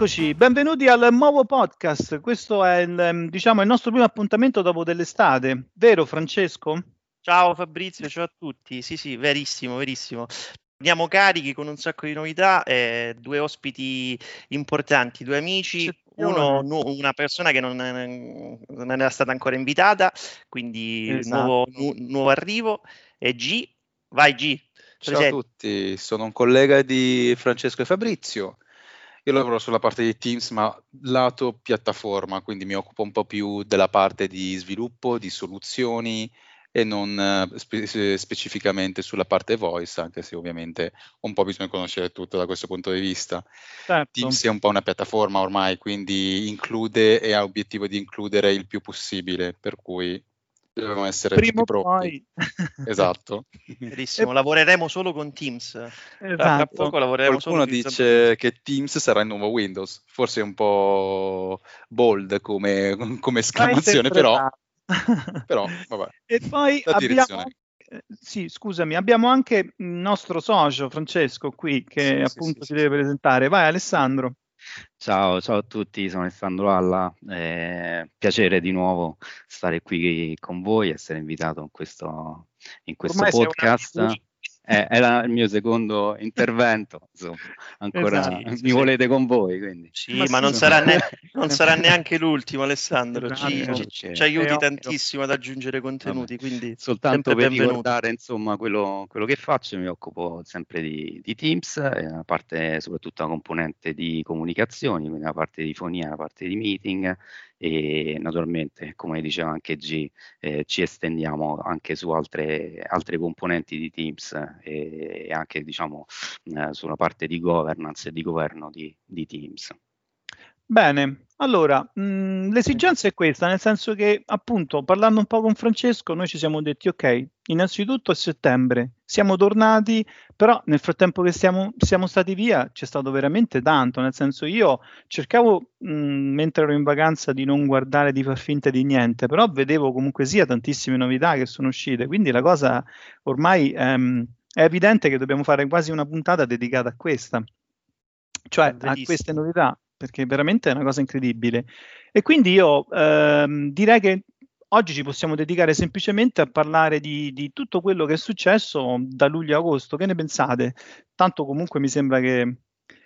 Eccoci, benvenuti al nuovo podcast. Questo è il, ehm, diciamo, il nostro primo appuntamento dopo dell'estate, vero Francesco? Ciao Fabrizio, ciao a tutti. Sì, sì, verissimo, verissimo. Andiamo carichi con un sacco di novità, eh, due ospiti importanti, due amici, uno, nu- una persona che non, non, era stata ancora invitata, quindi esatto. nuovo, nu- nuovo arrivo, e G. Vai G. Ciao a tutti, sono un collega di Francesco e Fabrizio. Io lavoro sulla parte di Teams, ma lato piattaforma, quindi mi occupo un po' più della parte di sviluppo, di soluzioni, e non eh, spe- specificamente sulla parte voice, anche se ovviamente un po' bisogna conoscere tutto da questo punto di vista. Certo. Teams è un po' una piattaforma ormai, quindi include e ha obiettivo di includere il più possibile, per cui dobbiamo essere Primo tutti pronti. esatto. Benissimo, lavoreremo solo con Teams. Esatto. Tra poco lavoreremo Qualcuno solo dice che Teams sarà il nuovo Windows, forse è un po' bold come, come esclamazione, però però vabbè. E poi abbiamo, eh, sì, scusami, abbiamo anche il nostro socio Francesco qui che sì, appunto sì, si sì, deve presentare. Vai Alessandro. Ciao, ciao a tutti, sono Alessandro Alla, eh, piacere di nuovo stare qui con voi, essere invitato in questo, in questo podcast eh, era il mio secondo intervento, insomma, ancora esatto, mi sì. volete con voi. Quindi. Sì, ma, ma non, sarà ne- non, sarà neanche l'ultimo Alessandro, esatto, ci, ci, okay. ci, aiuti tantissimo ad aggiungere contenuti, quindi soltanto per benvenuto. ricordare insomma quello, quello, che faccio, mi occupo sempre di, di Teams, a parte soprattutto la componente di comunicazioni, quindi la parte di fonia, la parte di meeting e naturalmente, come diceva anche G, eh, ci estendiamo anche su altre, altre componenti di Teams e, e anche diciamo eh, sulla parte di governance e di governo di, di Teams. Bene, allora, mh, mhmm, l'esigenza è questa, nel senso che appunto parlando un po' con Francesco noi ci siamo detti ok, innanzitutto a settembre siamo tornati, però nel frattempo che siamo, siamo stati via c'è stato veramente tanto, nel senso io cercavo mh, mhmm, mentre ero in vacanza di non guardare, di far finta di niente, però vedevo comunque sia tantissime novità che sono uscite, quindi la cosa ormai ehm, è evidente che dobbiamo fare quasi una puntata dedicata a questa, cioè a queste novità perché veramente è una cosa incredibile. E quindi io ehm, direi che oggi ci possiamo dedicare semplicemente a parlare di, di, tutto quello che è successo da luglio a agosto. Che ne pensate? Tanto comunque mi sembra che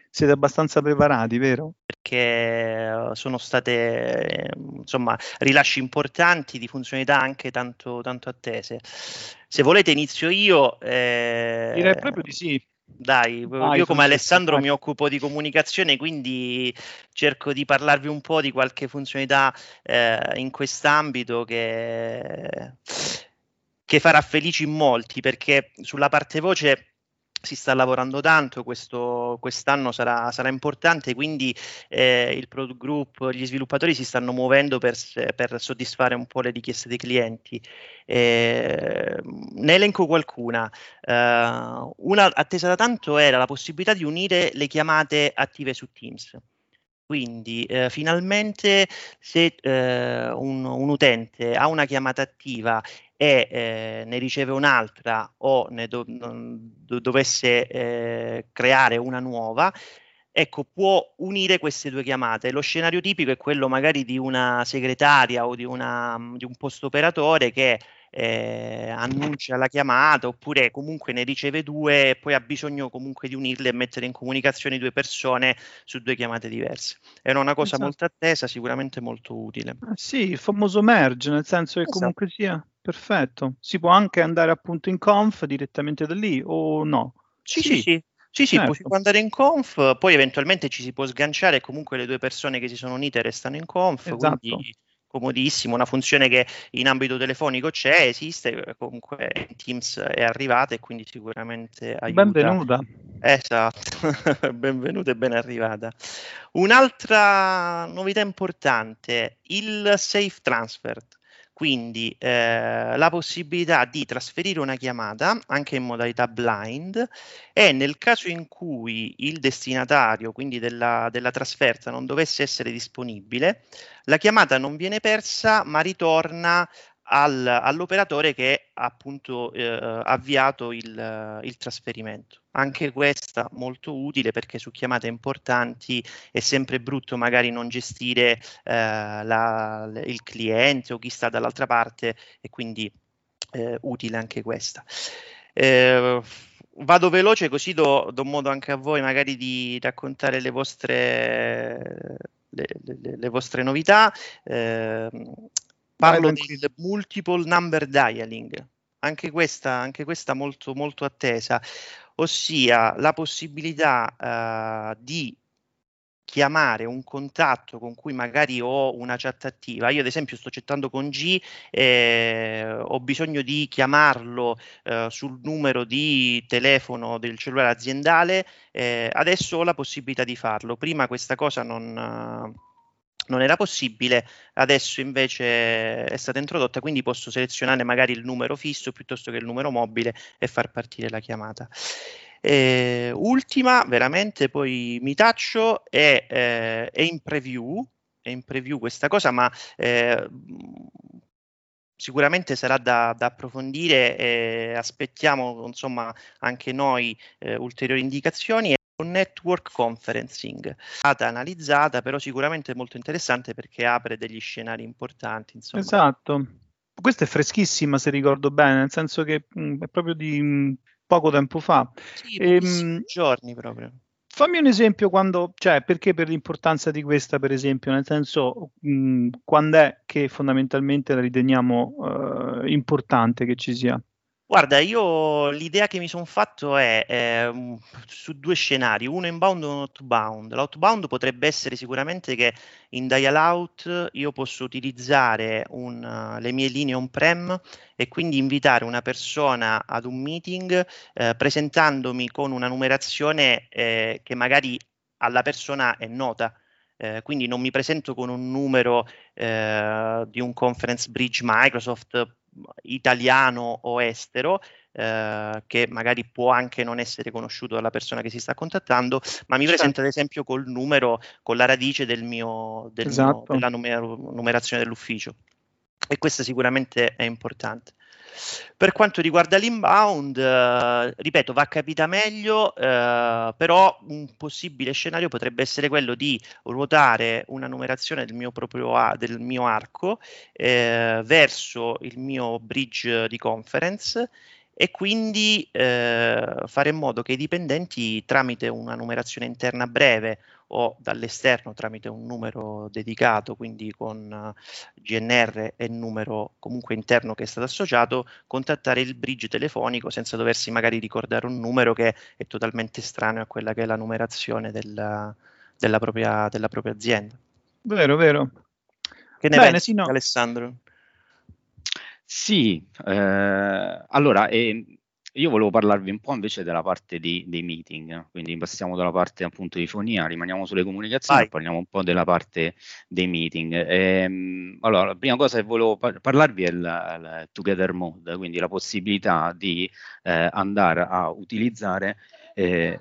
siete abbastanza preparati, vero? Perché eh, sono state insomma rilasci importanti di funzionalità anche tanto, tanto attese. Se volete inizio io. Eh... Direi proprio di sì. Dai, Vai, io come Alessandro mi occupo di comunicazione, quindi cerco di parlarvi un po' di qualche funzionalità eh, in quest'ambito che, che farà felici molti, perché sulla parte voce si sta lavorando tanto, questo, quest'anno sarà, sarà, importante, quindi eh, il product group, gli sviluppatori si stanno muovendo per, per soddisfare un po' le richieste dei clienti. Eh, ne elenco qualcuna. Eh, una attesa da tanto era la possibilità di unire le chiamate attive su Teams. Quindi eh, finalmente se eh, un, un, utente ha una chiamata attiva e eh, ne riceve un'altra o ne do, do, dovesse eh, creare una nuova, ecco, può unire queste due chiamate. Lo scenario tipico è quello magari di una segretaria o di, una, di un post operatore che eh, annuncia la chiamata oppure comunque ne riceve due e poi ha bisogno comunque di unirle e mettere in comunicazione due persone su due chiamate diverse. È una cosa esatto. molto attesa, sicuramente molto utile. Ah, sì, il famoso merge, nel senso che esatto. comunque sia perfetto. Si può anche andare appunto in conf direttamente da lì o no? Sì, sì. sì. Sì, sì, certo. può andare in conf, poi eventualmente ci si può sganciare e comunque le due persone che si sono unite restano in conf, esatto. quindi comodissimo, una funzione che in ambito telefonico c'è, esiste, comunque in Teams è arrivata e quindi sicuramente aiuta. Benvenuta. Esatto, benvenuta e ben arrivata. Un'altra novità importante, il Safe Transfer quindi eh, la possibilità di trasferire una chiamata anche in modalità blind e nel caso in cui il destinatario, quindi della, della trasferta, non dovesse essere disponibile, la chiamata non viene persa ma ritorna al, all'operatore che ha appunto eh, avviato il, il, trasferimento. Anche questa molto utile perché su chiamate importanti è sempre brutto magari non gestire eh, la, il cliente o chi sta dall'altra parte e quindi eh, utile anche questa. Eh, vado veloce così do, do, modo anche a voi magari di raccontare le vostre, le, le, le vostre novità. Eh, parlo del multiple number dialing, anche questa, anche questa molto, molto attesa, ossia la possibilità uh, di chiamare un contatto con cui magari ho una chat attiva, io ad esempio sto chattando con G, eh, ho bisogno di chiamarlo eh, sul numero di telefono del cellulare aziendale, eh, adesso ho la possibilità di farlo, prima questa cosa non non era possibile, adesso invece è stata introdotta, quindi posso selezionare magari il numero fisso piuttosto che il numero mobile e far partire la chiamata. Eh, ultima, veramente, poi mi taccio, è, eh, è, in preview, è in preview questa cosa, ma eh, sicuramente sarà da, da, approfondire e aspettiamo insomma anche noi eh, ulteriori indicazioni network conferencing, stata analizzata, però sicuramente molto interessante perché apre degli scenari importanti. Insomma. Esatto. Questa è freschissima, se ricordo bene, nel senso che mh, mm, è proprio di mh, mm, poco tempo fa. Sì, ehm, giorni proprio. Fammi un esempio quando, cioè, perché per l'importanza di questa, per esempio, nel senso, mh, mm, quando è che fondamentalmente la riteniamo uh, importante che ci sia? Guarda, io l'idea che mi sono fatto è eh, su due scenari, uno inbound e uno outbound. L'outbound potrebbe essere sicuramente che in dial out io posso utilizzare un, le mie linee on-prem e quindi invitare una persona ad un meeting eh, presentandomi con una numerazione eh, che magari alla persona è nota. Eh, quindi non mi presento con un numero eh, di un conference bridge Microsoft italiano o estero, eh, che magari può anche non essere conosciuto dalla persona che si sta contattando, ma mi certo. presenta ad esempio col numero, con la radice del mio, del esatto. mio, della numer- numerazione dell'ufficio. E questo sicuramente è importante. Per quanto riguarda l'inbound, eh, ripeto, va capita meglio, eh, però un possibile scenario potrebbe essere quello di ruotare una numerazione del mio, proprio del mio arco eh, verso il mio bridge di conference e quindi eh, fare in modo che i dipendenti tramite una numerazione interna breve o dall'esterno tramite un numero dedicato, quindi con uh, GNR e numero comunque interno che è stato associato, contattare il bridge telefonico senza doversi magari ricordare un numero che è totalmente estraneo a quella che è la numerazione della, della, propria, della propria azienda. Vero, vero. Che ne Bene, pensi, sì, no. Alessandro? Sì, eh, allora eh, io volevo parlarvi un po' invece della parte di, dei meeting, quindi passiamo dalla parte appunto di fonia, rimaniamo sulle comunicazioni Vai. e parliamo un po' della parte dei meeting. Ehm, allora, la prima cosa che volevo par- parlarvi è il, il Together Mode, quindi la possibilità di eh, andare a utilizzare eh,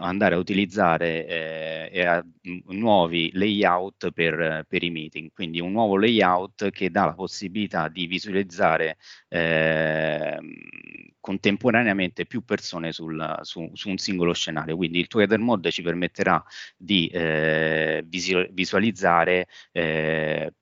andare a utilizzare eh, a, nuovi layout per, per, i meeting, quindi un nuovo layout che dà la possibilità di visualizzare eh, contemporaneamente più persone sul, su, su, un singolo scenario. Quindi il Together Mode ci permetterà di eh, visualizzare eh,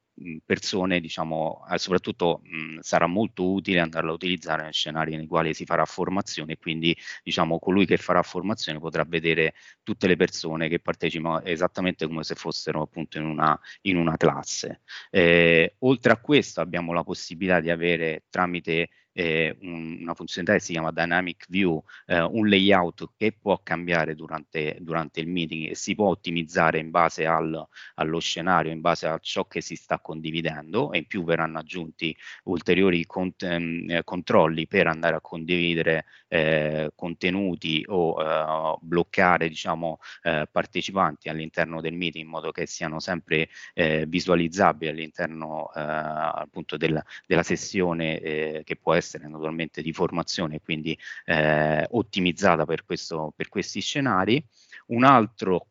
persone, diciamo, eh, soprattutto mh, sarà molto utile andarla a utilizzare nei scenari nei quali si farà formazione, quindi diciamo colui che farà formazione potrà vedere tutte le persone che partecipano esattamente come se fossero appunto in una, in una classe. Eh, oltre a questo abbiamo la possibilità di avere tramite eh, un, una funzionalità che si chiama Dynamic View, eh, un layout che può cambiare durante, durante, il meeting e si può ottimizzare in base al, allo scenario, in base a ciò che si sta condividendo e in più verranno aggiunti ulteriori cont- ehm, controlli per andare a condividere eh, contenuti o eh, bloccare diciamo, eh, partecipanti all'interno del meeting in modo che siano sempre eh, visualizzabili all'interno appunto del, della sessione che può essere naturalmente di formazione e quindi eh, ottimizzata per, questo, per questi scenari. Un altro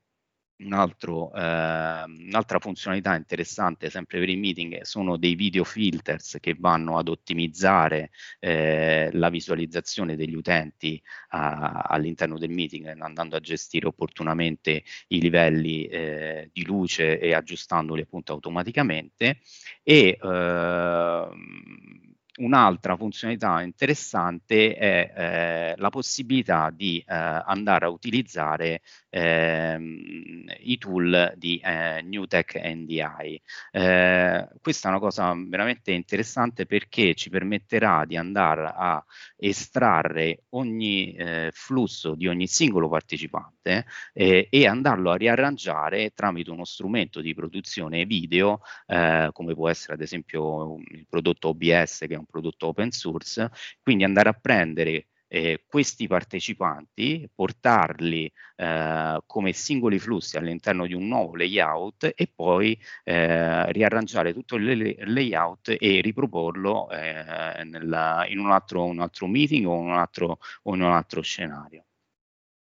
un altro, eh, un'altra funzionalità interessante sempre per i meeting sono dei video filters che vanno ad ottimizzare eh, la visualizzazione degli utenti a, all'interno del meeting andando a gestire opportunamente i livelli eh, di luce e aggiustandoli appunto automaticamente. E ehm, un'altra funzionalità interessante è eh, la possibilità di eh, andare a utilizzare ehm, i tool di eh, NewTech NDI. Eh, questa è una cosa veramente interessante perché ci permetterà di andare a estrarre ogni eh, flusso di ogni singolo partecipante eh, e andarlo a riarrangiare tramite uno strumento di produzione video come può essere ad esempio il prodotto OBS che è un prodotto open source, quindi andare a prendere eh, questi partecipanti, portarli eh, come singoli flussi all'interno di un nuovo layout e poi eh, riarrangiare tutto il layout e riproporlo eh, nella, in un altro, un altro, meeting o un altro, o in un altro scenario.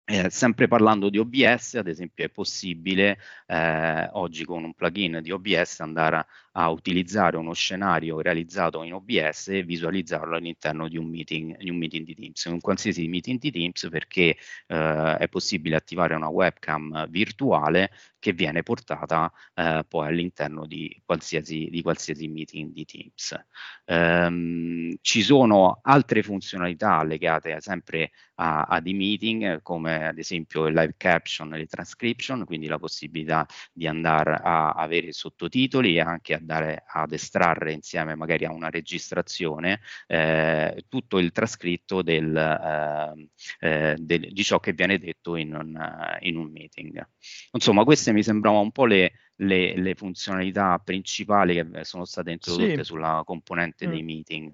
Eh, sempre parlando di OBS, ad esempio, è possibile eh, oggi con un plugin di OBS andare a, a, utilizzare uno scenario realizzato in OBS e visualizzarlo all'interno di un meeting, di, un meeting di Teams, un qualsiasi meeting di Teams, perché eh, è possibile attivare una webcam virtuale che viene portata eh, poi all'interno di qualsiasi, di qualsiasi meeting di Teams. Um, ci sono altre funzionalità legate sempre a, a dei meeting come ad esempio il live caption e le transcription, quindi la possibilità di andare a avere sottotitoli e anche andare ad estrarre insieme magari a una registrazione eh, tutto il trascritto del, eh, eh, del, di ciò che viene detto in un, in un meeting. Insomma, queste mi sembravano un po' le, le, le, funzionalità principali che sono state introdotte sì. sulla componente mm. dei meeting.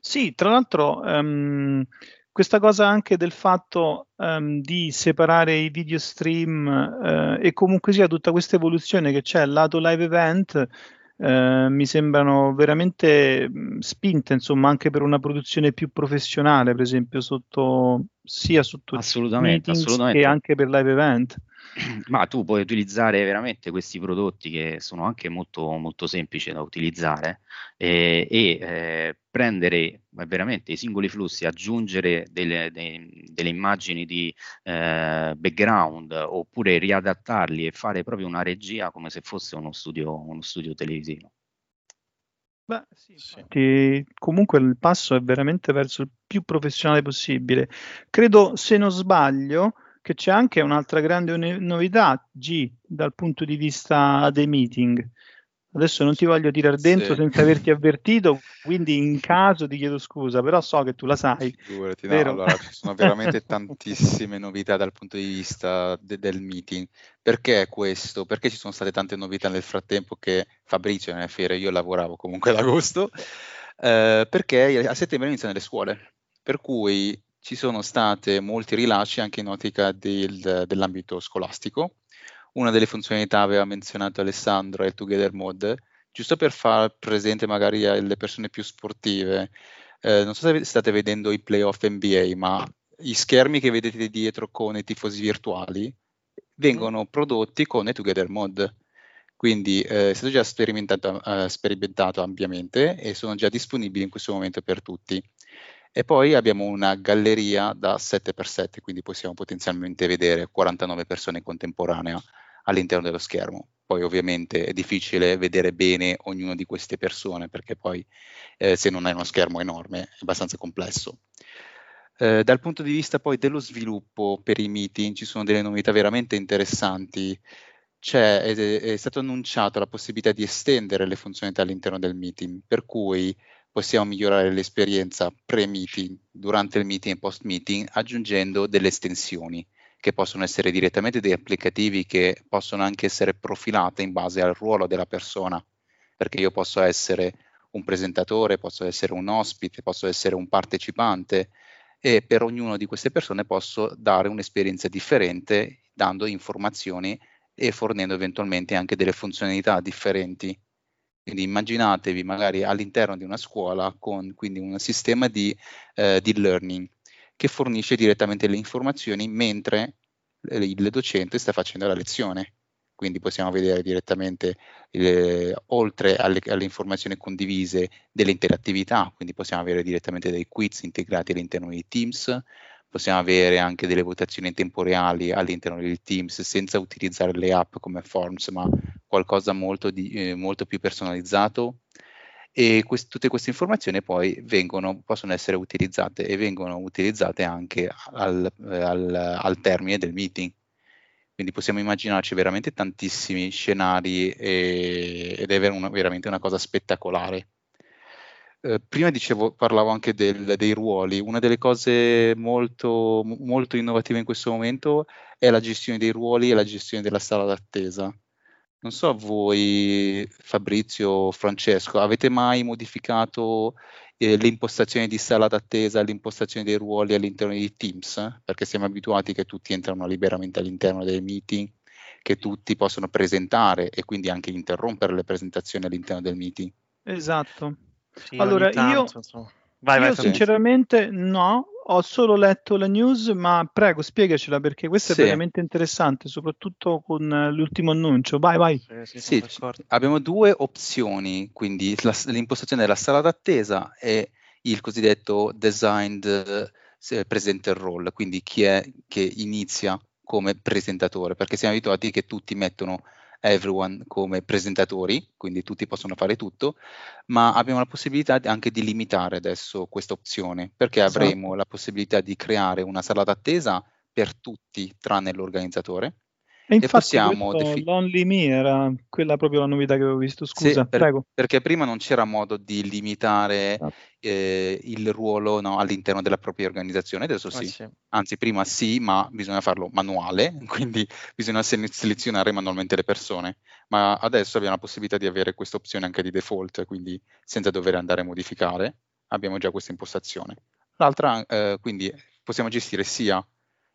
Sì, tra l'altro um, questa cosa anche del fatto um, di separare i video stream uh, e comunque sia tutta questa evoluzione che c'è lato live event uh, mi sembrano veramente spinte insomma anche per una produzione più professionale per esempio sotto sia sotto assolutamente, assolutamente. che anche per live event ma tu puoi utilizzare veramente questi prodotti che sono anche molto, molto semplici da utilizzare eh, e eh, prendere veramente i singoli flussi, aggiungere delle, de, delle immagini di eh, background oppure riadattarli e fare proprio una regia come se fosse uno studio, uno studio televisivo. Beh, sì, sì. comunque il passo è veramente verso il più professionale possibile. Credo, se non sbaglio, che c'è anche un'altra grande novità, G, dal punto di vista dei meeting. Adesso non ti voglio tirare dentro sì. senza averti avvertito, quindi in caso ti chiedo scusa, però so che tu la sai. Figurati, no, allora ci sono veramente tantissime novità dal punto di vista de- del meeting. Perché questo? Perché ci sono state tante novità nel frattempo che Fabrizio nelle fiere, io lavoravo comunque ad agosto, eh, perché a settembre iniziano le scuole, per cui ci sono stati molti rilasci anche in ottica del, dell'ambito scolastico. Una delle funzionalità aveva menzionato Alessandro è il Together Mode, giusto per far presente magari alle persone più sportive. Eh, non so se state vedendo i playoff NBA, ma i schermi che vedete dietro con i tifosi virtuali vengono prodotti con il Together Mode. Quindi eh, è stato già sperimentato, eh, sperimentato ampiamente e sono già disponibili in questo momento per tutti. E poi abbiamo una galleria da 7x7, quindi possiamo potenzialmente vedere 49 persone in contemporanea all'interno dello schermo. Poi ovviamente è difficile vedere bene ognuna di queste persone perché poi eh, se non hai uno schermo enorme è abbastanza complesso. Eh, dal punto di vista poi dello sviluppo per i meeting ci sono delle novità veramente interessanti. C'è, è, è stata annunciata la possibilità di estendere le funzionalità all'interno del meeting, per cui possiamo migliorare l'esperienza pre-meeting, durante il meeting e post-meeting aggiungendo delle estensioni che possono essere direttamente dei applicativi che possono anche essere profilate in base al ruolo della persona, perché io posso essere un presentatore, posso essere un ospite, posso essere un partecipante e per ognuna di queste persone posso dare un'esperienza differente dando informazioni e fornendo eventualmente anche delle funzionalità differenti quindi immaginatevi magari all'interno di una scuola con quindi un sistema di, eh, di learning che fornisce direttamente le informazioni mentre il docente sta facendo la lezione. Quindi possiamo vedere direttamente, eh, oltre alle, alle, informazioni condivise, delle interattività, quindi possiamo avere direttamente dei quiz integrati all'interno di Teams, possiamo avere anche delle votazioni temporali all'interno di Teams senza utilizzare le app come Forms, ma qualcosa molto, di, eh, molto più personalizzato. E quest- tutte queste informazioni poi vengono, possono essere utilizzate e vengono utilizzate anche al, al, al termine del meeting. Quindi possiamo immaginarci veramente tantissimi scenari e, ed è una, veramente una cosa spettacolare. Eh, prima dicevo, parlavo anche del, dei ruoli. Una delle cose molto, molto innovative in questo momento è la gestione dei ruoli e la gestione della sala d'attesa. Non so voi, Fabrizio Francesco, avete mai modificato eh, l'impostazione di sala d'attesa, l'impostazione dei ruoli all'interno di Teams, perché siamo abituati che tutti entrano liberamente all'interno dei meeting, che tutti possono presentare e quindi anche interrompere le presentazioni all'interno del meeting. Esatto. Sì, allora, tanto, io, vai, vai, io sinceramente no, ho solo letto la news, ma prego, spiegacela perché questo sì. è veramente interessante, soprattutto con l'ultimo annuncio. Vai, vai. Sì, sì, abbiamo due opzioni, quindi la, l'impostazione della sala d'attesa e il cosiddetto designed eh, presenter role, quindi chi è che inizia come presentatore, perché siamo abituati che tutti mettono everyone come presentatori, quindi tutti possono fare tutto, ma abbiamo la possibilità anche di limitare adesso questa opzione, perché esatto. avremo la possibilità di creare una sala d'attesa per tutti tranne l'organizzatore e infatti possiamo defi- l'Only Me era quella proprio la novità che avevo visto, scusa, sì, per, prego. Perché prima non c'era modo di limitare esatto. eh, il ruolo no, all'interno della propria organizzazione, adesso sì. Oh, sì. Anzi, prima sì, ma bisogna farlo manuale, quindi bisogna selezionare manualmente le persone. Ma adesso abbiamo la possibilità di avere questa opzione anche di default, quindi senza dover andare a modificare, abbiamo già questa impostazione. L'altra, eh, quindi possiamo gestire sia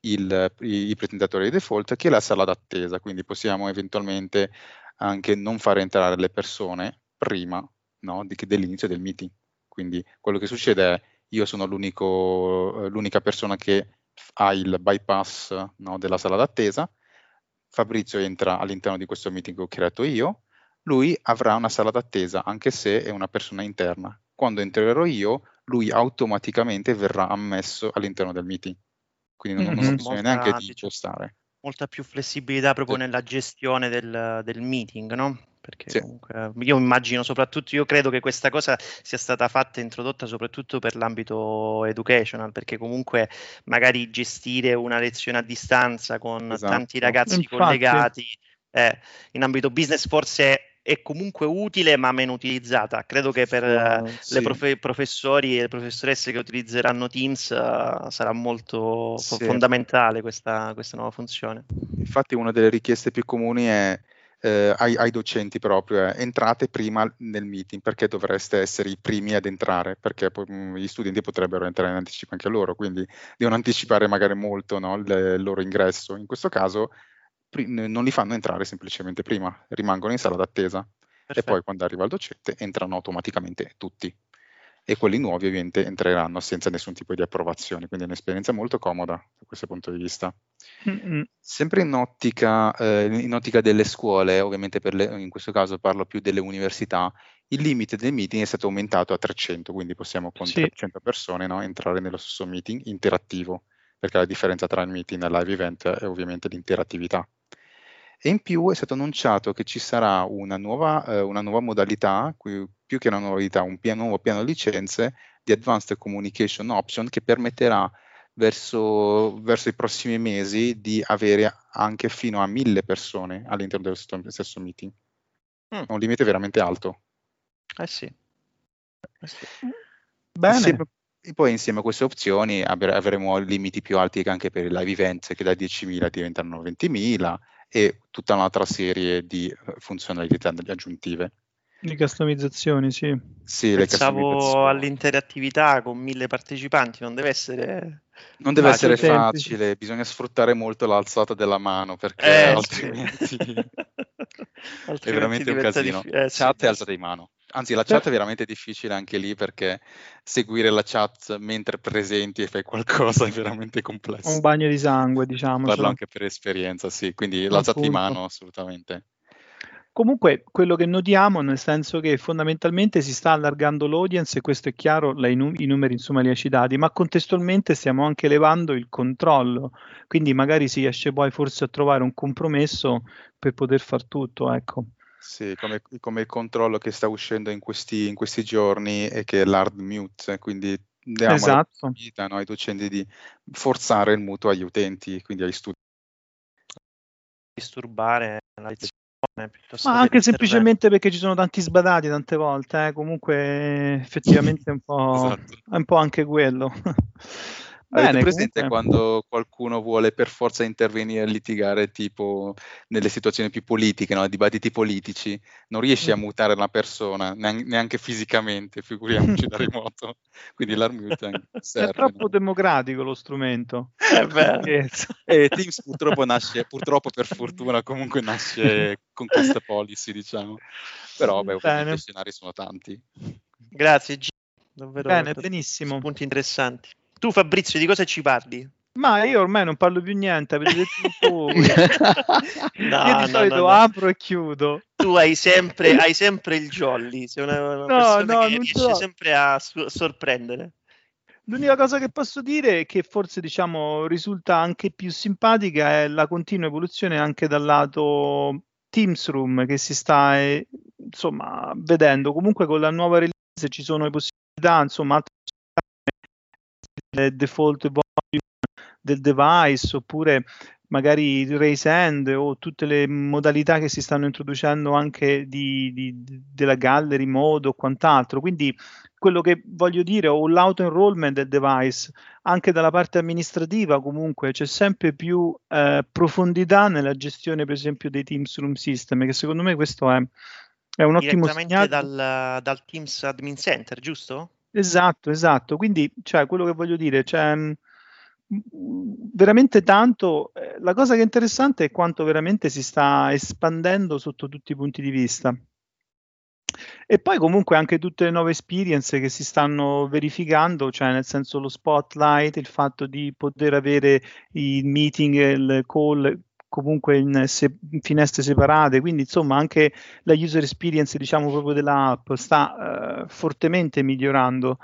il, i, i presentatori di default che la sala d'attesa, quindi possiamo eventualmente anche non far entrare le persone prima no, di, dell'inizio del meeting. Quindi quello che succede è io sono l'unica persona che ha il bypass no, della sala d'attesa, Fabrizio entra all'interno di questo meeting che ho creato io, lui avrà una sala d'attesa anche se è una persona interna. Quando entrerò io, lui automaticamente verrà ammesso all'interno del meeting quindi non, mm-hmm. non bisogna neanche di impostare. Molta più flessibilità proprio sì. nella gestione del, del meeting, no? perché sì. comunque io immagino soprattutto, io credo che questa cosa sia stata fatta e introdotta soprattutto per l'ambito educational, perché comunque magari gestire una lezione a distanza con esatto. tanti ragazzi Infatti. collegati eh, in ambito business forse è comunque utile ma meno utilizzata. Credo che per uh, sì. le profe- professori e le professoresse che utilizzeranno Teams uh, sarà molto sì. fondamentale questa, questa, nuova funzione. Infatti una delle richieste più comuni è eh, ai, ai, docenti proprio, è entrate prima nel meeting perché dovreste essere i primi ad entrare, perché poi, mh, mm, gli studenti potrebbero entrare in anticipo anche loro, quindi devono anticipare magari molto no, il, il loro ingresso. In questo caso non li fanno entrare semplicemente prima, rimangono in sala d'attesa Perfetto. e poi quando arriva il docente entrano automaticamente tutti e quelli nuovi ovviamente entreranno senza nessun tipo di approvazione, quindi è un'esperienza molto comoda da questo punto di vista. Mm-hmm. Sempre in ottica, eh, in ottica, delle scuole, ovviamente le, in questo caso parlo più delle università, il limite del meeting è stato aumentato a 300, quindi possiamo con sì. 300 persone no, entrare nello stesso meeting interattivo, perché la differenza tra il meeting e il live event è ovviamente l'interattività. E in più è stato annunciato che ci sarà una nuova, eh, una nuova modalità, più che una nuova modalità, un piano, nuovo piano licenze di Advanced Communication Option che permetterà verso, verso, i prossimi mesi di avere anche fino a mille persone all'interno dello stesso, stesso meeting. Mm. un limite veramente alto. Eh sì. Eh sì. Bene. Insieme, e poi insieme a queste opzioni avremo limiti più alti anche per i live event che da 10.000 diventano 20.000 e tutta un'altra serie di eh, funzionalità aggiuntive. Di customizzazioni, sì. sì Pensavo all'interattività con mille partecipanti, non deve essere... Non deve essere facile, bisogna sfruttare molto l'alzata della mano perché eh, altrimenti... altrimenti è veramente un casino. Di... Eh, Chat sì. e alzata di mano. Anzi, la chat è veramente difficile anche lì perché seguire la chat mentre presenti e fai qualcosa è veramente complesso. Un bagno di sangue, diciamo. Parlo anche per esperienza, sì, quindi la chat di mano assolutamente. Comunque, quello che notiamo, nel senso che fondamentalmente si sta allargando l'audience, e questo è chiaro, i, num- i numeri insomma li ha citati, ma contestualmente stiamo anche elevando il controllo, quindi magari si riesce poi forse a trovare un compromesso per poter far tutto, ecco. Sì, come, come il controllo che sta uscendo in questi, in questi giorni e che è l'hard mute, quindi diamo esatto. la possibilità no, ai docenti di forzare il mutuo agli utenti, quindi agli studenti. Disturbare la lezione ma anche semplicemente perché ci sono tanti sbadati tante volte, eh? comunque effettivamente è un po', esatto. è un po' anche quello. Bene, Avete presente comunque... quando qualcuno vuole per forza intervenire e litigare tipo nelle situazioni più politiche, no? dibattiti politici, non riesci mm. a mutare una persona, neanche, fisicamente, figuriamoci da remoto. Quindi l'armute serve. È troppo no? democratico lo strumento. e eh, Teams purtroppo nasce, purtroppo per fortuna comunque nasce con queste policy, diciamo. Però beh, i scenari sono tanti. Grazie G. Davvero Bene, benissimo. Punti interessanti. Tu Fabrizio di cosa ci parli? Ma io ormai non parlo più niente, avete detto tu. no, io di no, solito no, apro e chiudo. Tu hai sempre, hai sempre il jolly, sei una, una no, no, che riesce so. sempre a su- sorprendere. L'unica cosa che posso dire è che forse diciamo risulta anche più simpatica è la continua evoluzione anche dal lato Teams Room che si sta eh, insomma vedendo. Comunque con la nuova release ci sono le possibilità, insomma, altre default volume del device oppure magari raise hand o tutte le modalità che si stanno introducendo anche di, di, della gallery mode o quant'altro. Quindi quello che voglio dire o l'auto enrollment del device anche dalla parte amministrativa comunque c'è sempre più eh, profondità nella gestione per esempio dei Teams Room System che secondo me questo è, è un ottimo segnale. dal, dal Teams Admin Center, giusto? Esatto, esatto. Quindi, cioè, quello che voglio dire, cioè, mh, veramente tanto. Eh, la cosa che è interessante è quanto veramente si sta espandendo sotto tutti i punti di vista. E poi comunque anche tutte le nuove esperienze che si stanno verificando, cioè nel senso lo spotlight, il fatto di poter avere i meeting, il call comunque in, se, in, finestre separate, quindi insomma anche la user experience diciamo proprio dell'app sta uh, fortemente migliorando.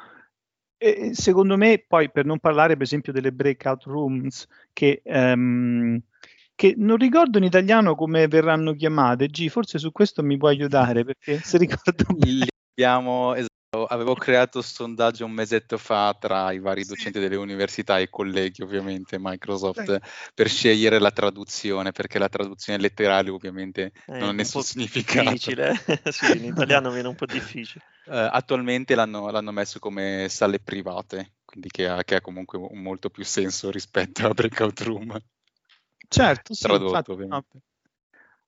E secondo me, poi per non parlare per esempio delle breakout rooms, che, um, che non ricordo in italiano come verranno chiamate, G, forse su questo mi puoi aiutare perché se ricordo... Li abbiamo, avevo creato sondaggio un mesetto fa tra i vari docenti delle università e colleghi, ovviamente, Microsoft, per scegliere la traduzione, perché la traduzione letterale ovviamente eh, non ha nessun significato. difficile, sì, in italiano viene un po' difficile. Uh, attualmente l'hanno, l'hanno, messo come sale private, quindi che ha, che ha, comunque un molto più senso rispetto a Breakout Room. Certo, sì, Tradotto, infatti, ovviamente.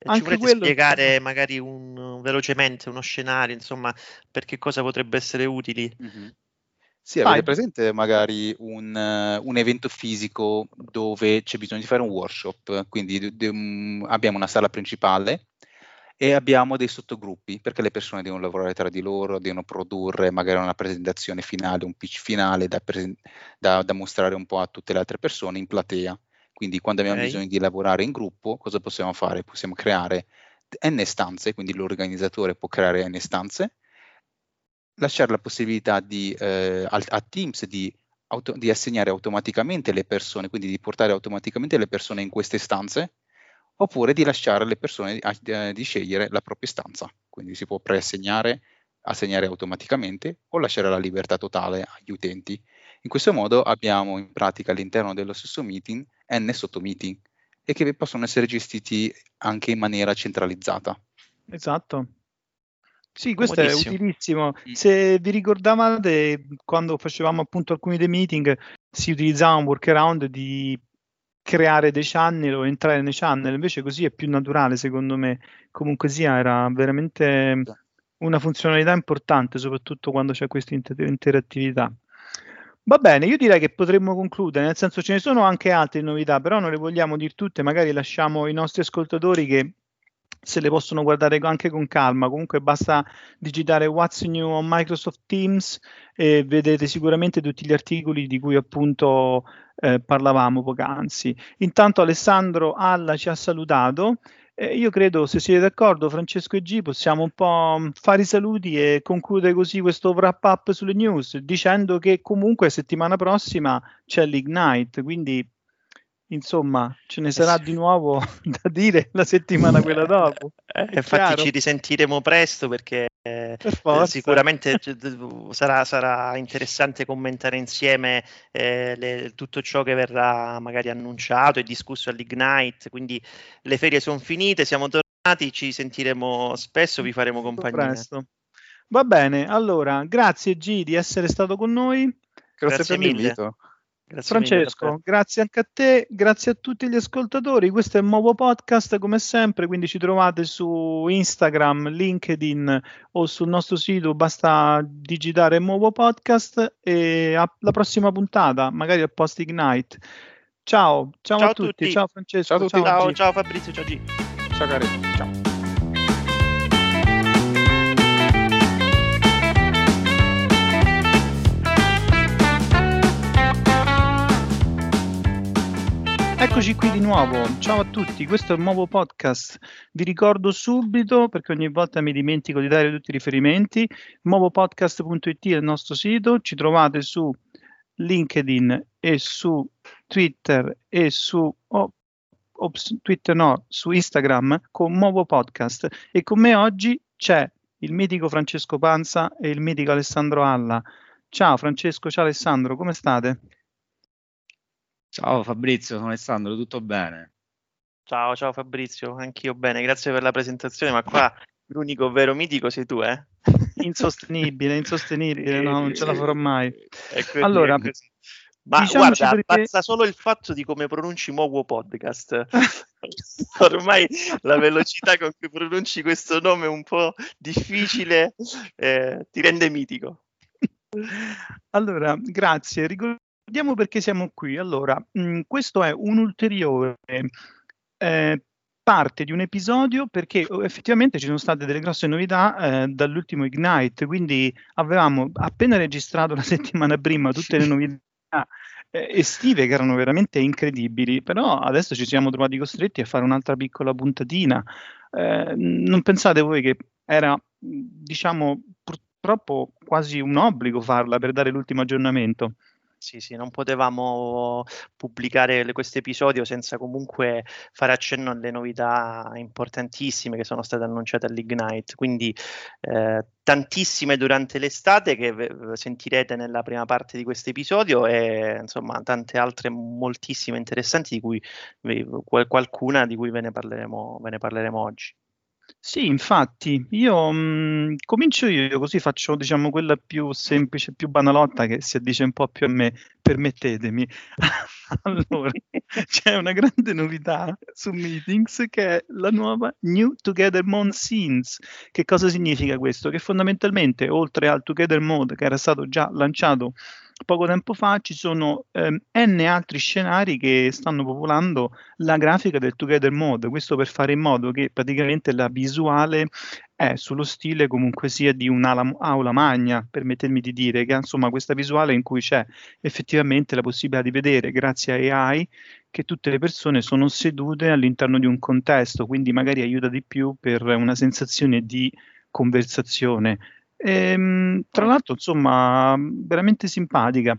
Anche ci volete quello... spiegare magari un, velocemente uno scenario, insomma, per che cosa potrebbe essere utili? Mm-hmm. Sì, avete Vai. presente magari un, uh, un, evento fisico dove c'è bisogno di fare un workshop, quindi d- d- um, abbiamo una sala principale e abbiamo dei sottogruppi perché le persone devono lavorare tra di loro, devono produrre magari una presentazione finale, un pitch finale da, presen- da, da mostrare un po' a tutte le altre persone in platea. Quindi quando abbiamo okay. bisogno di lavorare in gruppo, cosa possiamo fare? Possiamo creare n stanze, quindi l'organizzatore può creare n stanze, lasciare la possibilità di, eh, a, Teams di, auto, di, assegnare automaticamente le persone, quindi di portare automaticamente le persone in queste stanze, oppure di lasciare alle persone di, di scegliere la propria stanza. Quindi si può preassegnare, assegnare automaticamente o lasciare la libertà totale agli utenti. In questo modo abbiamo in pratica all'interno dello stesso meeting n sottomeeting e che possono essere gestiti anche in maniera centralizzata. Esatto. Sì, questo è utilissimo. Mm. Se vi ricordavate, quando facevamo appunto alcuni dei meeting, si utilizzava un workaround di creare dei channel o entrare nei channel, invece così è più naturale secondo me. Comunque sia, era veramente una funzionalità importante, soprattutto quando c'è questa inter- interattività. Va bene, io direi che potremmo concludere, nel senso ce ne sono anche altre novità, però non le vogliamo dire tutte, magari lasciamo i nostri ascoltatori che se le possono guardare anche con calma. Comunque basta digitare What's New on Microsoft Teams e vedete sicuramente tutti gli articoli di cui appunto eh, parlavamo poc'anzi. Intanto Alessandro Alla ci ha salutato. Eh, io credo, se siete d'accordo, Francesco e G, possiamo un po' fare i saluti e concludere così questo wrap up sulle news, dicendo che comunque settimana prossima c'è l'Ignite, quindi insomma, ce ne eh sarà di nuovo da dire la settimana quella dopo. Eh, infatti chiaro? ci risentiremo presto perché eh, sicuramente sarà, sarà, interessante commentare insieme eh, le, tutto ciò che verrà magari annunciato e discusso all'Ignite. Quindi le ferie sono finite, siamo tornati, ci sentiremo spesso, vi faremo compagnia. Presto. Va bene, allora grazie G di essere stato con noi. Grazie, grazie per l'invito. Grazie Francesco, grazie anche a te, grazie a tutti gli ascoltatori. Questo è il nuovo podcast come sempre, quindi ci trovate su Instagram, LinkedIn o sul nostro sito, basta digitare nuovo podcast e alla prossima puntata, magari al post Ignite. Ciao, ciao, ciao a tutti. tutti. ciao Francesco, ciao, a tutti. ciao, ciao, ciao Fabrizio, ciao G. Ciao cari, ciao. Eccoci qui di nuovo, ciao a tutti, questo è il nuovo podcast. Vi ricordo subito, perché ogni volta mi dimentico di dare tutti i riferimenti, nuovopodcast.it è il nostro sito, ci trovate su LinkedIn e su Twitter e su oh, ops, Twitter no, su Instagram con Nuovo Podcast e con me oggi c'è il mitico Francesco Panza e il mitico Alessandro Alla. Ciao Francesco, ciao Alessandro, come state? Ciao Fabrizio, sono Alessandro, tutto bene? Ciao, ciao Fabrizio, anch'io bene, grazie per la presentazione, ma qua l'unico vero mitico sei tu, eh? Insostenibile, insostenibile, no, non ce la farò mai. allora, ma guarda, perché... basta solo il fatto di come pronunci Mowo Podcast. Ormai la velocità con cui pronunci questo nome un po' difficile eh, ti rende mitico. Allora, grazie. Ricordo Vediamo perché siamo qui. Allora, mh, mm, questo è un ulteriore eh, parte di un episodio perché oh, effettivamente ci sono state delle grosse novità eh, dall'ultimo Ignite, quindi avevamo appena registrato la settimana prima tutte le novità eh, estive che erano veramente incredibili, però adesso ci siamo trovati costretti a fare un'altra piccola puntatina. Eh, non pensate voi che era, diciamo, purtroppo quasi un obbligo farla per dare l'ultimo aggiornamento? Sì, sì, non potevamo pubblicare questo episodio senza comunque fare accenno alle novità importantissime che sono state annunciate all'Ignite. Quindi eh, tantissime durante l'estate che sentirete nella prima parte di questo episodio e insomma tante altre moltissime interessanti di cui qualcuna di cui ve ne parleremo, ve ne parleremo oggi. Sì, infatti, io mh, comincio io, così faccio, diciamo, quella più semplice, più banalotta che si addice un po' più a me, permettetemi. allora, c'è una grande novità su Meetings che è la nuova New Together Mode Scenes. Che cosa significa questo? Che fondamentalmente, oltre al Together Mode che era stato già lanciato poco tempo fa ci sono ehm, n altri scenari che stanno popolando la grafica del Together Mode, questo per fare in modo che praticamente la visuale è sullo stile comunque sia di un'aula magna, permettetemi di dire, che insomma questa visuale in cui c'è effettivamente la possibilità di vedere grazie a AI che tutte le persone sono sedute all'interno di un contesto, quindi magari aiuta di più per una sensazione di conversazione Ehm, tra l'altro, insomma, veramente simpatica.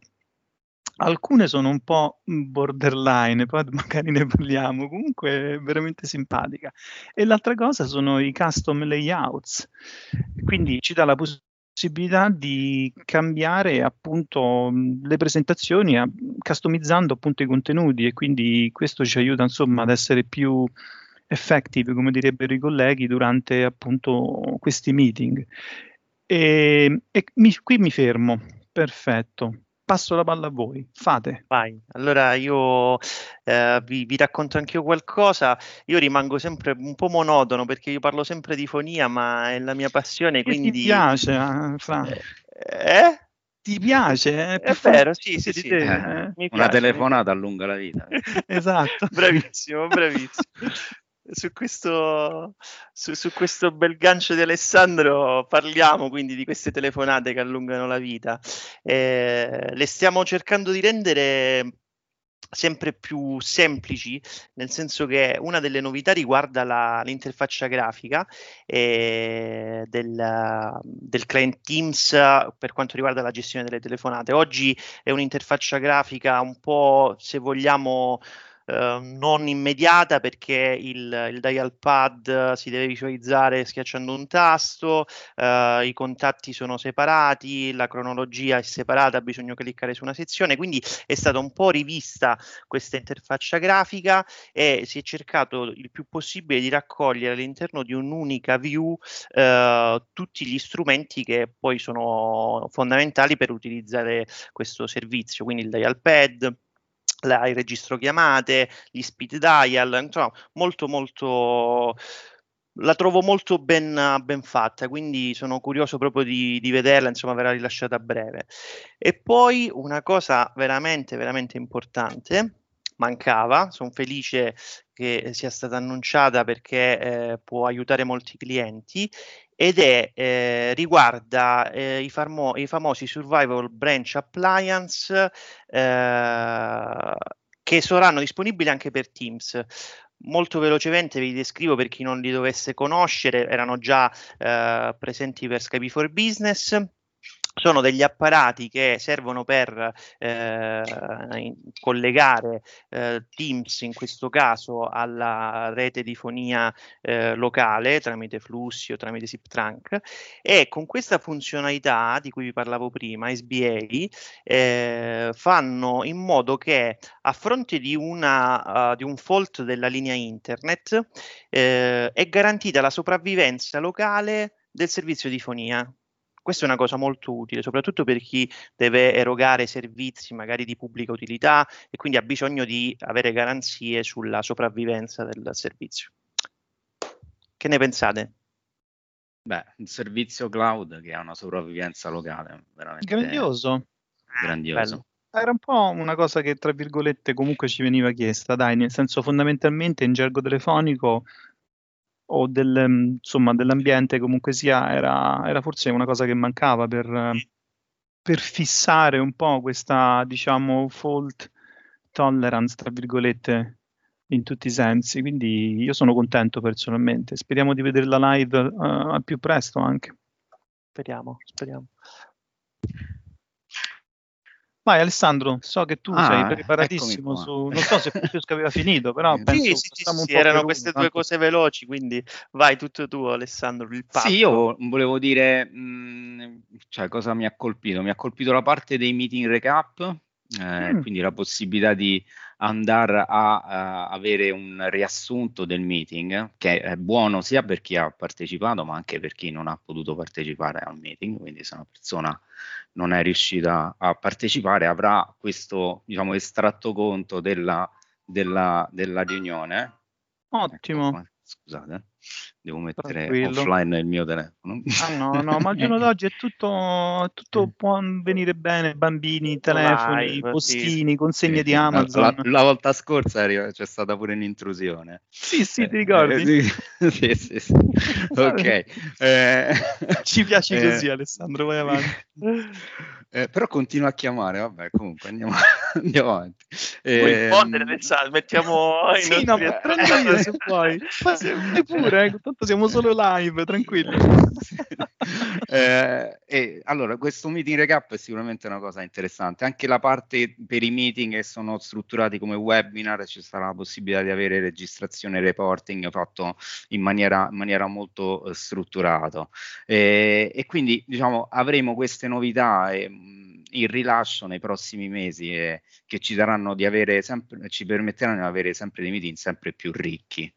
Alcune sono un po' borderline, poi magari ne parliamo, comunque veramente simpatica. E l'altra cosa sono i custom layouts, quindi ci dà la possibilità di cambiare appunto le presentazioni a, customizzando appunto i contenuti e quindi questo ci aiuta insomma ad essere più effective, come direbbero i colleghi, durante appunto questi meeting. E, e mi, qui mi fermo. Perfetto. Passo la palla a voi. Fate. Vai. Allora io eh, vi, vi, racconto anch'io qualcosa. Io rimango sempre un po' monotono perché io parlo sempre di fonia, ma è la mia passione. Quindi... Ti piace, eh, Fra? Eh? Ti piace? È, è vero, sì, sì, sì. Te, eh? Una telefonata allunga la vita. esatto. bravissimo, bravissimo. su, questo, su, su, questo, bel gancio di Alessandro parliamo quindi di queste telefonate che allungano la vita. Eh, le stiamo cercando di rendere sempre più semplici, nel senso che una delle novità riguarda la, l'interfaccia grafica eh, del, del, client Teams per quanto riguarda la gestione delle telefonate. Oggi è un'interfaccia grafica un po', se vogliamo, Ehm, non immediata perché il, il, dial pad si deve visualizzare schiacciando un tasto, uh, i contatti sono separati, la cronologia è separata, ha bisogno cliccare su una sezione, quindi è stata un po' rivista questa interfaccia grafica e si è cercato il più possibile di raccogliere all'interno di un'unica view uh, tutti gli strumenti che poi sono fondamentali per utilizzare questo servizio, quindi il dial pad, la, il registro chiamate, gli speed dial, insomma, molto molto la trovo molto ben, ben, fatta, quindi sono curioso proprio di, di, vederla, insomma verrà rilasciata a breve. E poi una cosa veramente, veramente importante, mancava, sono felice che sia stata annunciata perché eh, può aiutare molti clienti ed è, eh, riguarda eh, i, famo- i, famosi Survival Branch Appliance eh, che saranno disponibili anche per Teams. Molto velocemente vi descrivo per chi non li dovesse conoscere, erano già eh, presenti per Skype for Business sono degli apparati che servono per eh, collegare eh, Teams in questo caso alla rete di fonia eh, locale tramite flussi o tramite SIP-Trunk e con questa funzionalità di cui vi parlavo prima, SBA, eh, fanno in modo che a fronte di, una, uh, di un fault della linea internet eh, è garantita la sopravvivenza locale del servizio di fonia questa è una cosa molto utile, soprattutto per chi deve erogare servizi magari di pubblica utilità e quindi ha bisogno di avere garanzie sulla sopravvivenza del servizio. Che ne pensate? Beh, un servizio cloud che ha una sopravvivenza locale, veramente grandioso. Grandioso. Bello. Era un po' una cosa che, tra virgolette, comunque ci veniva chiesta, dai, nel senso fondamentalmente in gergo telefonico o del, mm, insomma, dell'ambiente comunque sia, era, era, forse una cosa che mancava per, per fissare un po' questa, diciamo, fault tolerance, tra virgolette, in tutti i sensi. Quindi io sono contento personalmente. Speriamo di vederla live uh, al più presto anche. Speriamo, speriamo. Vai Alessandro, so che tu ah, sei preparatissimo su, non so se Francesco aveva finito, però sì, penso sì, sì, sì erano queste due cose veloci, quindi vai tutto tu Alessandro. Sì, io volevo dire, mh, mm, cioè, cosa mi ha colpito? Mi ha colpito la parte dei meeting recap, eh, mm. quindi la possibilità di andare a, a, avere un riassunto del meeting, che è buono sia per chi ha partecipato, ma anche per chi non ha potuto partecipare al meeting, quindi se una persona non è riuscita a partecipare avrà questo diciamo, estratto conto della, della, della riunione. Ottimo. Ecco, scusate, devo mettere Tranquillo. offline il mio telefono. Ah, no, no, ma al giorno d'oggi è tutto, tutto può venire bene, bambini, telefoni, Live, postini, sì. consegne sì, di Amazon. La, la, volta scorsa c'è stata pure un'intrusione. Sì, sì, ti ricordi? Eh, sì, sì, sì, ok. Eh, Ci piace eh, così Alessandro, vai avanti. Eh, però continua a chiamare, vabbè, comunque andiamo, andiamo avanti. Eh, rispondere, messaggio, mettiamo i sì, no, io se vuoi. Fai pure, eh, tanto siamo solo live, tranquilli. eh, e, allora, questo meeting recap è sicuramente una cosa interessante. Anche la parte per i meeting che sono strutturati come webinar, ci sarà la possibilità di avere registrazione e reporting fatto in maniera, in maniera molto uh, strutturata. Eh, e quindi, diciamo, avremo queste novità. E, il rilascio nei prossimi mesi e che ci sempre, ci permetteranno di avere sempre dei meeting sempre più ricchi.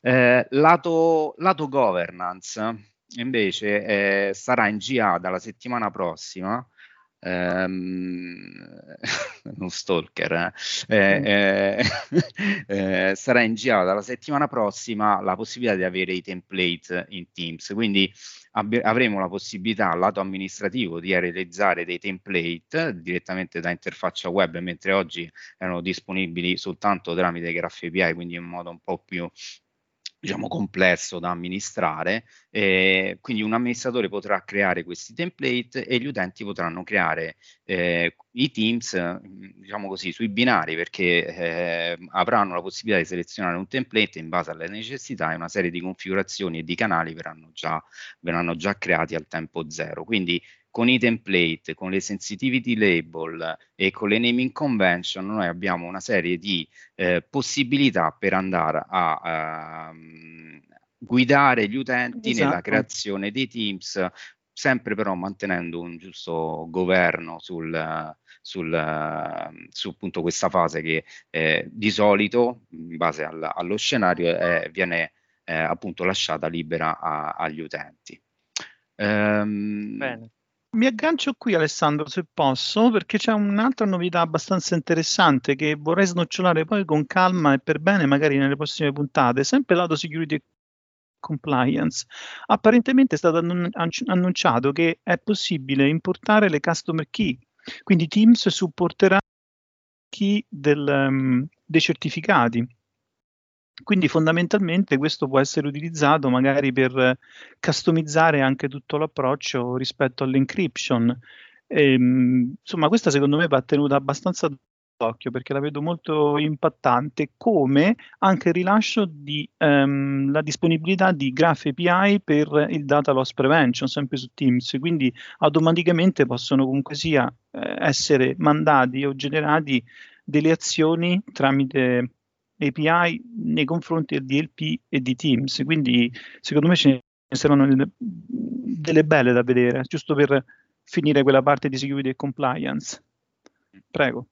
Eh, lato, lato governance invece eh, sarà in GA dalla settimana prossima ehm, uno stalker, eh, eh, eh, sarà in GA dalla settimana prossima la possibilità di avere i template in Teams, quindi ab- avremo la possibilità al lato amministrativo di realizzare dei template direttamente da interfaccia web, mentre oggi erano disponibili soltanto tramite Graph API, quindi in modo un po' più diciamo, complesso da amministrare, eh, quindi un amministratore potrà creare questi template e gli utenti potranno creare eh, i teams, diciamo così, sui binari perché eh, avranno la possibilità di selezionare un template in base alle necessità e una serie di configurazioni e di canali verranno già, verranno già creati al tempo zero. Quindi con i template, con le sensitivity label e con le naming convention noi abbiamo una serie di eh, possibilità per andare a, um, guidare gli utenti esatto. nella creazione dei teams, sempre però mantenendo un giusto governo sul, sul, su appunto questa fase che eh, di solito, in base al, allo scenario, eh, viene appunto lasciata libera a, agli utenti. Um, Bene. Mi aggancio qui Alessandro se posso perché c'è un'altra novità abbastanza interessante che vorrei snocciolare poi con calma e per bene magari nelle prossime puntate, sempre lato security compliance. Apparentemente è stato annunciato che è possibile importare le customer key, quindi Teams supporterà key del, um, dei certificati quindi fondamentalmente questo può essere utilizzato magari per customizzare anche tutto l'approccio rispetto all'encryption. E, ehm, insomma, questa secondo me va tenuta abbastanza d'occhio perché la vedo molto impattante, come anche il rilascio di um, la disponibilità di Graph API per il data loss prevention, sempre su Teams. Quindi automaticamente possono comunque sia eh, essere mandati o generati delle azioni tramite API nei confronti del DLP e di Teams. Quindi secondo me ce ne saranno delle belle da vedere, giusto per finire quella parte di security e compliance. Prego.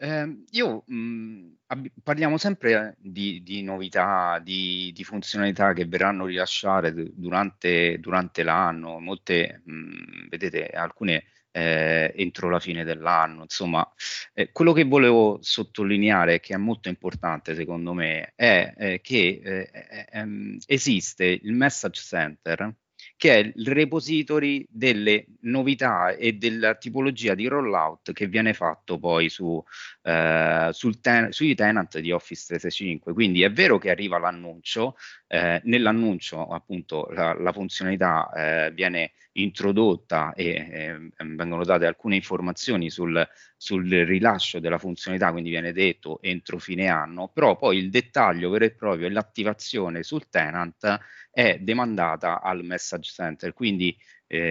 Eh, io mh, ab- parliamo sempre di, di novità, di, di, funzionalità che verranno rilasciate durante, durante l'anno. Molte, mh, vedete, alcune eh, entro la fine dell'anno. Insomma, eh, quello che volevo sottolineare, che è molto importante secondo me, è eh, che eh, ehm, esiste il message center che è il repository delle novità e della tipologia di rollout che viene fatto poi su, eh, ten- sui tenant di Office 365. Quindi è vero che arriva l'annuncio, eh, nell'annuncio appunto la, la funzionalità eh, viene introdotta e eh, vengono date alcune informazioni sul, sul, rilascio della funzionalità, quindi viene detto entro fine anno, però poi il dettaglio vero e proprio e l'attivazione sul tenant è demandata al message center, quindi eh,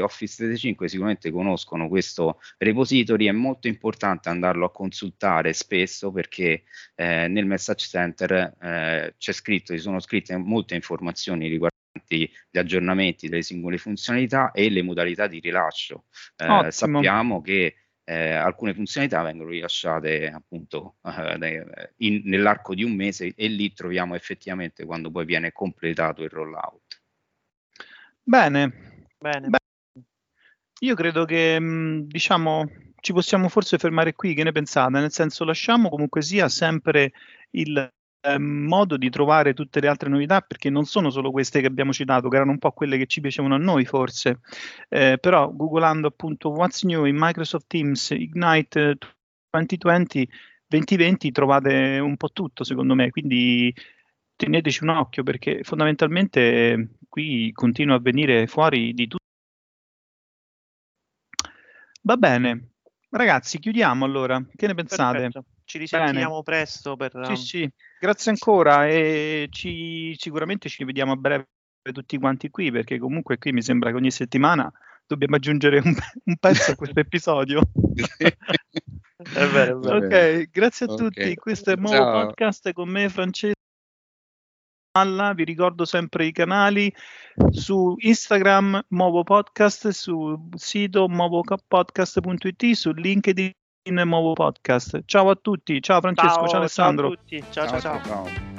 Office 365 sicuramente conoscono questo repository, è molto importante andarlo a consultare spesso perché eh, nel message center eh, c'è scritto, ci sono scritte molte informazioni riguardanti gli aggiornamenti delle singole funzionalità e le modalità di rilascio. Eh, sappiamo che eh, alcune funzionalità vengono rilasciate appunto eh, in, nell'arco di un mese e lì troviamo effettivamente quando poi viene completato il rollout. Bene, bene. Beh, io credo che mm, diciamo ci possiamo forse fermare qui, che ne pensate? Nel senso lasciamo comunque sia sempre il Ehm, modo di trovare tutte le altre novità, perché non sono solo queste che abbiamo citato, che erano un po' quelle che ci piacevano a noi forse, eh, però googolando appunto What's New in Microsoft Teams Ignite 2020, 2020 trovate un po' tutto secondo me, quindi teneteci un occhio perché fondamentalmente qui continua a venire fuori di tutto. Va bene, ragazzi, chiudiamo allora. Che ne pensate? Perfetto. Ci risentiamo Bene. presto per... Sì, sì, grazie ancora e ci, sicuramente ci vediamo a breve tutti quanti qui perché comunque qui mi sembra che ogni settimana dobbiamo aggiungere un, un pezzo a questo episodio. è vero, è vero. Ok, grazie a okay. tutti. Questo è il nuovo podcast con me, Francesco. Vi ricordo sempre i canali su Instagram Movo Podcast, sul sito movopodcast.it, su LinkedIn nuovo podcast. Ciao a tutti, ciao Francesco, ciao, ciao Alessandro. Ciao a tutti, ciao ciao ciao. ciao.